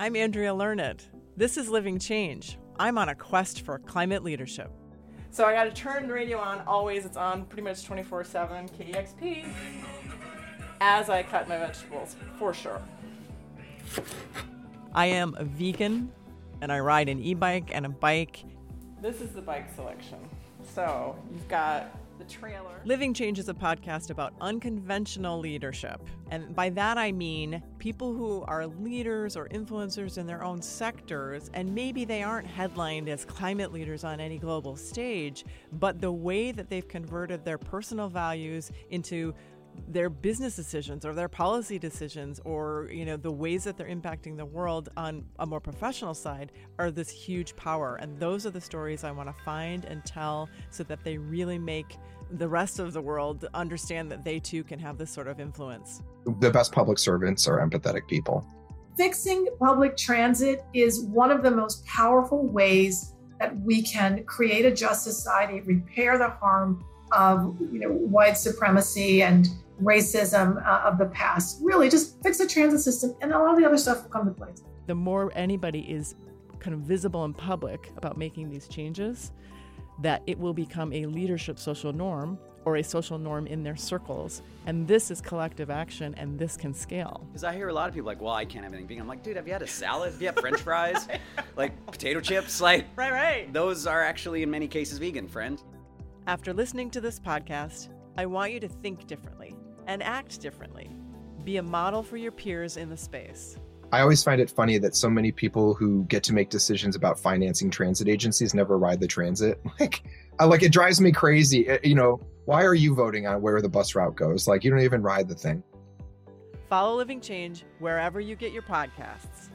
I'm Andrea Learned. This is Living Change. I'm on a quest for climate leadership. So I got to turn the radio on always. It's on pretty much 24 7 KEXP as I cut my vegetables, for sure. I am a vegan and I ride an e bike and a bike. This is the bike selection. So you've got the trailer. Living Change is a podcast about unconventional leadership. And by that I mean people who are leaders or influencers in their own sectors, and maybe they aren't headlined as climate leaders on any global stage, but the way that they've converted their personal values into their business decisions or their policy decisions or you know the ways that they're impacting the world on a more professional side are this huge power. And those are the stories i want to find and tell so that they really make the rest of the world understand that they too can have this sort of influence. The best public servants are empathetic people. Fixing public transit is one of the most powerful ways that we can create a just society repair the harm of you know white supremacy and racism uh, of the past. Really, just fix the transit system, and a lot of the other stuff will come to place. The more anybody is kind of visible in public about making these changes, that it will become a leadership social norm or a social norm in their circles. And this is collective action and this can scale. Because I hear a lot of people like, well, I can't have anything vegan. I'm like, dude, have you had a salad? Have you had french fries? like potato chips? Like, right, right. Those are actually, in many cases, vegan, friend. After listening to this podcast, I want you to think differently and act differently. Be a model for your peers in the space. I always find it funny that so many people who get to make decisions about financing transit agencies never ride the transit. Like, I, like it drives me crazy. It, you know, why are you voting on where the bus route goes? Like, you don't even ride the thing. Follow Living Change wherever you get your podcasts.